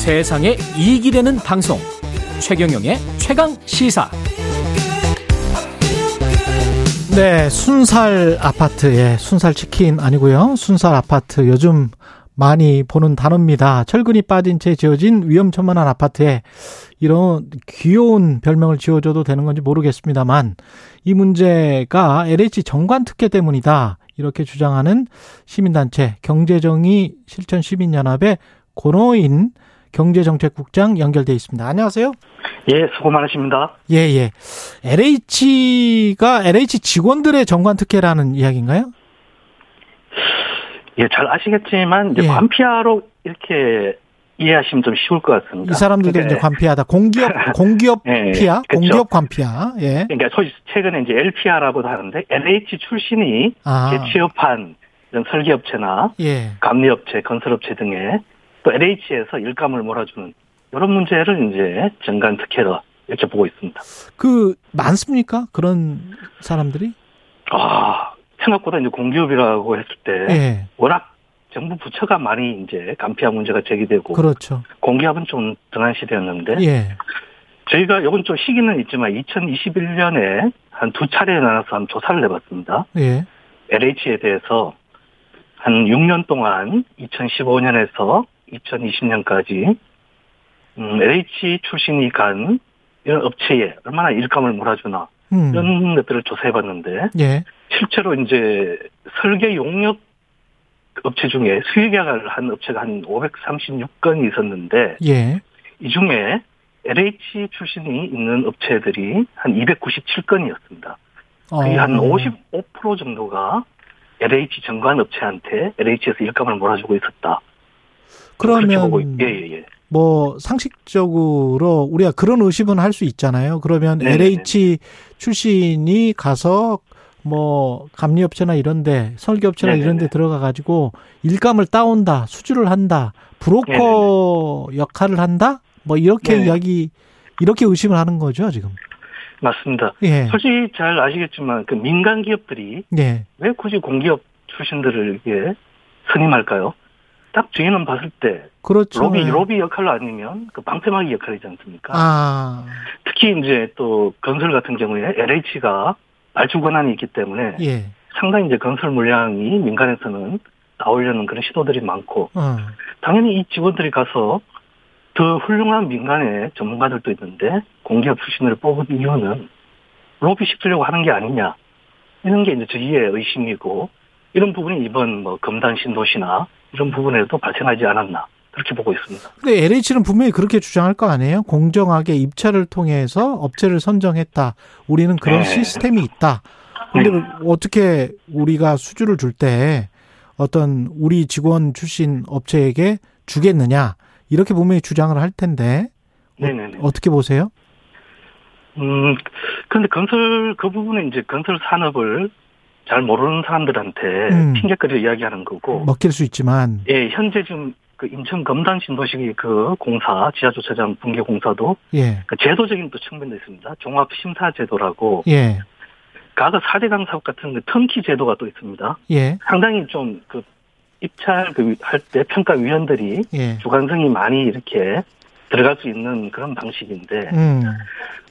세상에 이익이 되는 방송. 최경영의 최강 시사. 네 순살 아파트 예 순살 치킨 아니고요. 순살 아파트 요즘 많이 보는 단어입니다. 철근이 빠진 채 지어진 위험천만한 아파트에 이런 귀여운 별명을 지어줘도 되는 건지 모르겠습니다만 이 문제가 LH 정관 특혜 때문이다. 이렇게 주장하는 시민단체 경제정의 실천 시민연합의 고노인 경제정책국장 연결돼 있습니다. 안녕하세요. 예, 수고 많으십니다. 예, 예. LH가 LH 직원들의 정관 특혜라는 이야기인가요? 예, 잘 아시겠지만 이제 예. 관피아로 이렇게 이해하시면 좀 쉬울 것 같습니다. 이 사람들도 그러니까 이제 관피하다. 공기업 공기업 예, 피아, 그쵸. 공기업 관피아. 예. 그러니까 소위 최근에 이제 LPR라고도 하는데 LH 출신이 아. 재취업한 이런 설계업체나 예. 감리업체, 건설업체 등에 또 LH에서 일감을 몰아주는 이런 문제를 이제 정관 특혜로 이렇게 보고 있습니다. 그 많습니까? 그런 사람들이? 아, 생각보다 이제 공기업이라고 했을 때 예. 워낙 정부 부처가 많이 이제 간피아 문제가 제기되고 그렇죠. 공기업은 좀 등한 시대였는데 예. 저희가 이건 좀 시기는 있지만 2021년에 한 두 차례에 나눠서 한 조사를 해봤습니다. 예. LH에 대해서 한 6년 동안 2015년에서 2020년까지 음, LH 출신이 간 이런 업체에 얼마나 일감을 몰아주나 음. 이런 것들을 조사해봤는데 예. 실제로 이제 설계 용역 업체 중에 수의계약을 한 업체가 한 536건이 있었는데 예. 이 중에 LH 출신이 있는 업체들이 한 297건이었습니다. 거의 어. 한55% 정도가 LH 정관 업체한테 LH에서 일감을 몰아주고 있었다. 그러면 있- 예, 예, 예. 뭐 상식적으로 우리가 그런 의심은 할 수 있잖아요. 그러면 네네네. LH 출신이 가서 뭐 감리업체나 이런데 설계업체나 네네네. 이런데 들어가 가지고 일감을 따온다, 수주를 한다, 브로커 역할을 한다, 뭐 이렇게 네네. 이야기 이렇게 의심을 하는 거죠 지금. 맞습니다. 예, 솔직히 잘 아시겠지만 그 민간 기업들이 예, 왜 굳이 공기업 출신들을 이게 선임할까요? 딱 주인은 봤을 때 그렇죠. 로비 예. 로비 역할로 아니면 그 방패막이 역할이지 않습니까? 아, 특히 이제 또 건설 같은 경우에 LH가 발주 권한이 있기 때문에 예, 상당히 이제 건설 물량이 민간에서는 나오려는 그런 시도들이 많고 어, 당연히 이 직원들이 가서 더 훌륭한 민간의 전문가들도 있는데 공기업 출신을 뽑은 이유는 로비 시키려고 하는 게 아니냐 이런 게 이제 저희의 의심이고 이런 부분이 이번 뭐 검단 신도시나 이런 부분에도 발생하지 않았나 그렇게 보고 있습니다. 근데 LH는 분명히 그렇게 주장할 거 아니에요? 공정하게 입찰을 통해서 업체를 선정했다. 우리는 그런 네. 시스템이 있다. 근데 어떻게 우리가 수주를 줄 때 어떤 우리 직원 출신 업체에게 주겠느냐? 이렇게 분명히 주장을 할 텐데 네네네. 어떻게 보세요? 음, 근데 건설, 그 부분은 이제 건설 산업을 잘 모르는 사람들한테 음. 핑계거리를 이야기하는 거고, 먹힐 수 있지만. 예, 현재 지금 그 인천 검단 신도시 그 공사, 지하 주차장 붕괴 공사도 예, 그 제도적인 또 측면도 있습니다. 종합 심사 제도라고, 예, 가그 4대강 사업 같은 그 턴키 제도가 또 있습니다. 예, 상당히 좀 그 입찰 그 할 때 평가 위원들이 예, 주관성이 많이 이렇게 들어갈 수 있는 그런 방식인데, 음,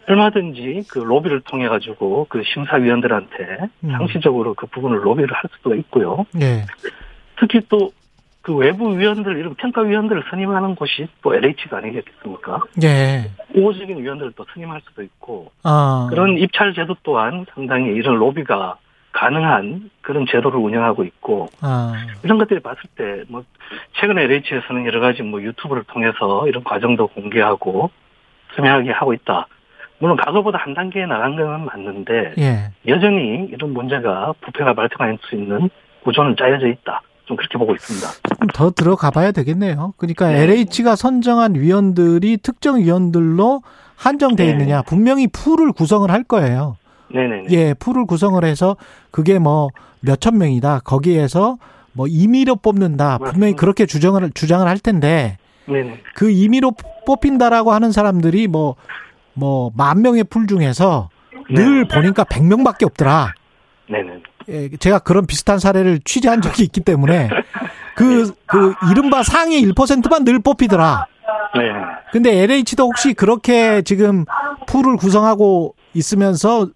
얼마든지 그 로비를 통해 가지고 그 심사위원들한테 음. 상시적으로 그 부분을 로비를 할 수도 있고요. 예, 특히 또 그 외부 위원들 이런 평가 위원들을 선임하는 곳이 또 LH가 아니겠습니까? 예, 우호적인 위원들을 또 선임할 수도 있고 아, 그런 입찰 제도 또한 상당히 이런 로비가 가능한 그런 제도를 운영하고 있고 아, 이런 것들을 봤을 때 뭐 최근에 LH에서는 여러 가지 뭐 유튜브를 통해서 이런 과정도 공개하고 투명하게 하고 있다. 물론 과거보다 한 단계 나간 건 맞는데 예. 여전히 이런 문제가 부패가 발생할 수 있는 구조는 짜여져 있다. 좀 그렇게 보고 있습니다. 좀더 들어가 봐야 되겠네요. 그러니까 네. LH가 선정한 위원들이 특정 위원들로 한정돼 네. 있느냐. 분명히 풀을 구성을 할 거예요. 네네네. 예, 풀을 구성을 해서 그게 뭐 몇천 명이다. 거기에서 뭐 임의로 뽑는다. 분명히. 그렇게 주장을 주장을 할 텐데 네네. 그 임의로 뽑힌다라고 하는 사람들이 뭐 뭐 만 명의 풀 중에서 늘 보니까 100명밖에 없더라. 네네. 예, 제가 그런 비슷한 사례를 취재한 적이 있기 때문에 그, 그, 이른바 상위 1%만 늘 뽑히더라. 네. 근데 LH도 혹시 그렇게 지금 풀을 구성하고 있으면서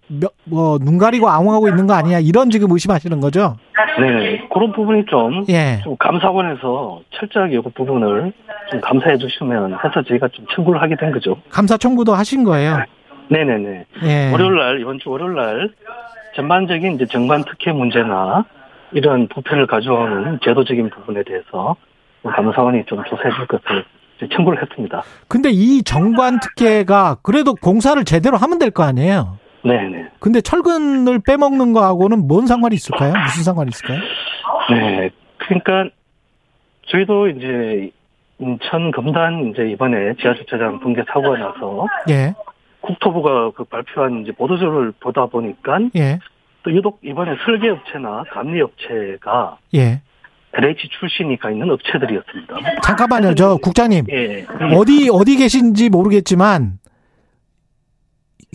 뭐 눈 가리고 아웅하고 있는 거 아니냐 이런 지금 의심하시는 거죠? 네. 그런 부분이 좀, 예. 좀 감사원에서 철저하게 그 부분을 좀 감사해 주시면 해서 저희가 좀 청구를 하게 된 거죠. 감사 청구도 하신 거예요. 네네네. 예. 월요일 날, 이번 주 월요일 날 전반적인 이제 정관 특혜 문제나 이런 부패를 가져오는 제도적인 부분에 대해서 감사원이 좀 조사해 줄 것을 청구를 했습니다. 근데 이 정관 특혜가 그래도 공사를 제대로 하면 될 거 아니에요? 네네. 근데 철근을 빼먹는 거하고는 뭔 상관이 있을까요? 무슨 상관이 있을까요? 네. 그러니까 저희도 이제 인천 금단 이제 이번에 지하주차장 붕괴 사고가 나서 예. 국토부가 그 발표한 이제 보도자료를 보다 보니까 예. 또 유독 이번에 설계업체나 감리업체가 예. LH 출신이가 있는 업체들이었습니다. 잠깐만요. 저 국장님. 예. 어디 어디 계신지 모르겠지만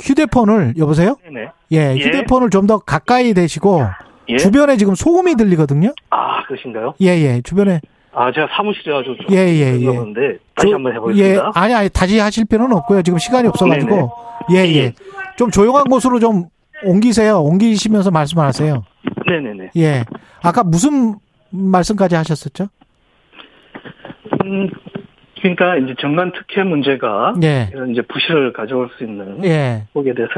휴대폰을 여보세요? 네네. 예, 예. 휴대폰을 좀더 가까이 대시고 예. 주변에 지금 소음이 들리거든요. 아, 그러신가요? 예, 예. 주변에 아, 제가 사무실에 아주 좀 예, 예, 예. 그런데 다시 저- 한번 예, 해보겠습니다. 아니 아니 다시 하실 필요는 없고요. 지금 시간이 없어 가지고. 예, 예. 예. 좀 조용한 곳으로 좀 옮기세요. 옮기시면서 말씀을 하세요. 네네네. 예. 아까 무슨 말씀까지 하셨었죠? 음, 그러니까 이제 정관 특혜 문제가 예. 이런 이제 부실을 가져올 수 있는 예. 거기에 대해서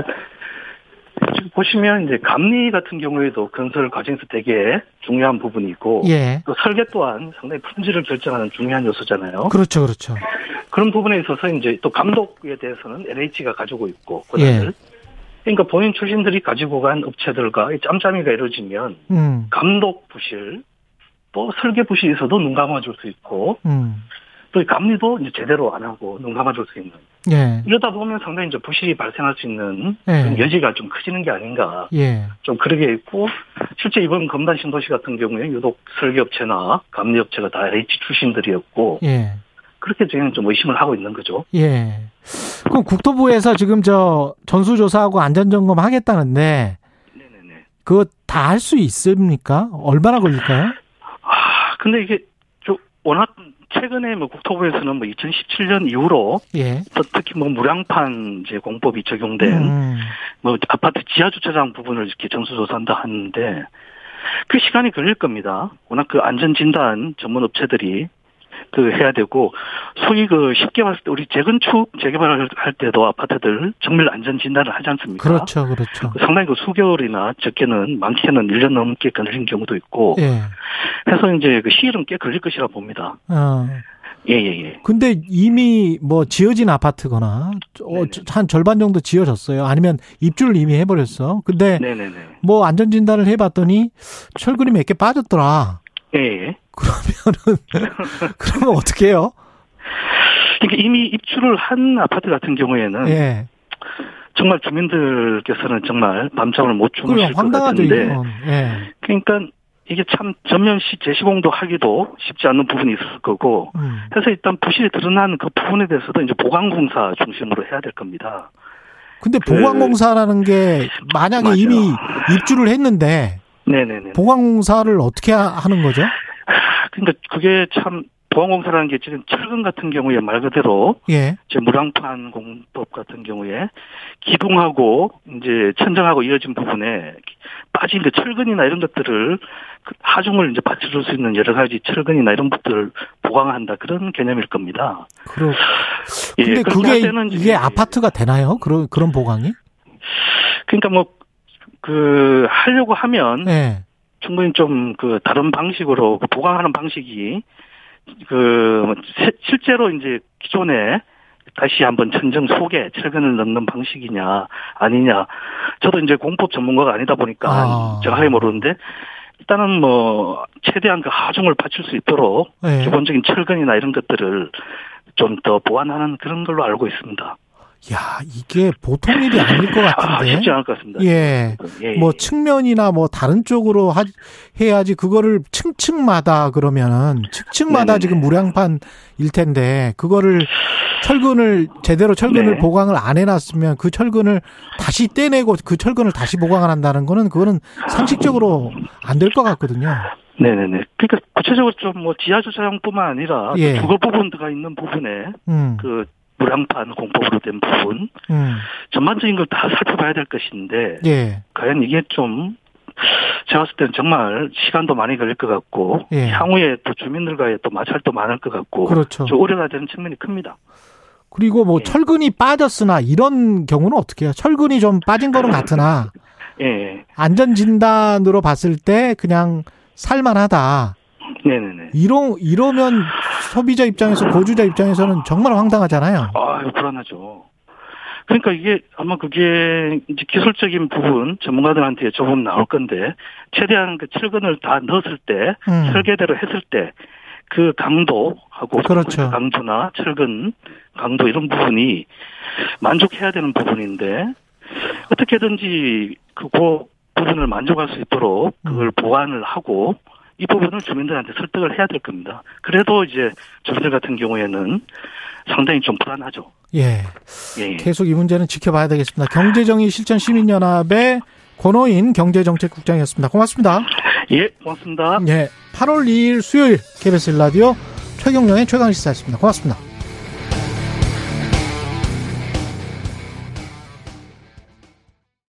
지금 보시면 이제 감리 같은 경우에도 건설 과정에서 되게 중요한 부분이고 예. 또 설계 또한 상당히 품질을 결정하는 중요한 요소잖아요. 그렇죠. 그렇죠. 그런 부분에 있어서 이제 또 감독에 대해서는 LH가 가지고 있고 예. 권한을 그러니까 본인 출신들이 가지고 간 업체들과 이 짬짬이가 이루어지면 음. 감독 부실 또 설계 부실이 있어도 눈 감아줄 수 있고 음. 또이 감리도 이제 제대로 안 하고 눈 감아줄 수 있는 예. 이러다 보면 상당히 이제 부실이 발생할 수 있는 예. 여지가 좀 커지는 게 아닌가 예. 좀 그러게 있고 실제 이번 검단 신도시 같은 경우에 유독 설계업체나 감리업체가 다 LH 출신들이었고 예. 그렇게 저희는 좀 의심을 하고 있는 거죠. 예. 그럼 국토부에서 지금 저 전수조사하고 안전점검 하겠다는데 네네네. 그거 다 할 수 있습니까? 얼마나 걸릴까요? 아 근데 이게 저 워낙 최근에 뭐 국토부에서는 뭐 2017년 이후로 예. 또 특히 뭐 무량판 이제 공법이 적용된 음. 뭐 아파트 지하 주차장 부분을 이렇게 전수조사한다 하는데 그 시간이 걸릴 겁니다. 워낙 그 안전 진단 전문 업체들이 그 해야 되고 소위 그 쉽게 봤을 때 우리 재건축 재개발을 할 때도 아파트들 정밀 안전 진단을 하지 않습니까? 그렇죠. 그렇죠. 상당히 그 수개월이나 적게는 많게는 1년 넘게 걸리는 경우도 있고 예. 해서 이제 그 시일은 꽤 걸릴 것이라 봅니다. 어. 예예 예. 근데 이미 뭐 지어진 아파트거나 어, 네네. 한 절반 정도 지어졌어요. 아니면 입주를 이미 해버렸어. 근데 네네네. 뭐 안전 진단을 해봤더니 철근이 몇 개 빠졌더라. 예. 그러면은 그러면 어떻게 해요? 그러니까 이미 입주를 한 아파트 같은 경우에는 예. 정말 주민들께서는 정말 밤잠을 못 주무실 것 같은데. 예. 그러니까 이게 참 전면 시 재시공도 하기도 쉽지 않은 부분이 있을 거고 음. 그래서 일단 부실이 드러난 그 부분에 대해서도 이제 보강공사 중심으로 해야 될 겁니다. 근데 그- 보강공사라는 게 만약에 맞아요. 이미 입주를 했는데 네네네. 보강공사를 어떻게 하- 하는 거죠? 그러니까 그게 참 보강공사라는 게 지금 철근 같은 경우에 말 그대로 예. 이제 무랑판 공법 같은 경우에 기둥하고 이제 천정하고 이어진 부분에 빠진 그 철근이나 이런 것들을 그 하중을 이제 받쳐줄 수 있는 여러 가지 철근이나 이런 것들을 보강한다 그런 개념일 겁니다. 그럼 예, 근데 그렇게 그게 할 때는 이게 아파트가 되나요? 그런 그런 보강이? 그러니까 뭐 그 하려고 하면 예. 충분히 좀 그 다른 방식으로 그 보강하는 방식이 그 세- 실제로 이제 기존에 다시 한번 천정 속에 철근을 넣는 방식이냐 아니냐 저도 이제 공법 전문가가 아니다 보니까 아. 정확하게 모르는데 일단은 뭐 최대한 그 하중을 받칠 수 있도록 예. 기본적인 철근이나 이런 것들을 좀 더 보완하는 그런 걸로 알고 있습니다. 야, 이게 보통 일이 아닐 것 아, 같은데. 쉽지 않을 것 같습니다. 예. 예, 뭐 예. 측면이나 뭐 다른 쪽으로 하, 해야지 그거를 층층마다 그러면은 층층마다 네네네. 지금 무량판일 텐데 그거를 철근을 제대로 철근을 네. 보강을 안 해놨으면 그 철근을 다시 떼내고 그 철근을 다시 보강을 한다는 거는 그거는 상식적으로 안 될 것 같거든요. 네네네. 그러니까 구체적으로 좀 뭐 지하 주차장뿐만 아니라 예. 주거 부분들가 있는 부분에 음, 그 무량판 공법으로 된 부분 음, 전반적인 걸 다 살펴봐야 될 것인데 예, 과연 이게 좀 제가 봤을 때는 정말 시간도 많이 걸릴 것 같고 예. 향후에 또 주민들과의 또 마찰도 많을 것 같고 그렇죠. 좀 우려가 되는 측면이 큽니다. 그리고 뭐 예. 철근이 빠졌으나 이런 경우는 어떻게 해요? 철근이 좀 빠진 거는 같으나 예, 안전 진단으로 봤을 때 그냥 살만하다. 네네네. 이러 이러면 소비자 입장에서 고주자 입장에서는 정말 황당하잖아요. 아유 불안하죠. 그러니까 이게 아마 그게 이제 기술적인 부분 전문가들한테 여쭤보면 나올 건데 최대한 그 철근을 다 넣었을 때 음, 설계대로 했을 때 그 강도하고 그렇죠. 강도나 철근 강도 이런 부분이 만족해야 되는 부분인데 어떻게든지 그 고- 부분을 만족할 수 있도록 그걸 음. 보완을 하고 이 부분을 주민들한테 설득을 해야 될 겁니다. 그래도 이제 주민들 같은 경우에는 상당히 좀 불안하죠. 예. 예. 예. 계속 이 문제는 지켜봐야 되겠습니다. 경제정의 실천 시민연합의 권호인 경제정책국장이었습니다. 고맙습니다. 예, 고맙습니다. 예. 8월 2일 수요일 KBS 라디오 최경령의 최강시사였습니다. 고맙습니다.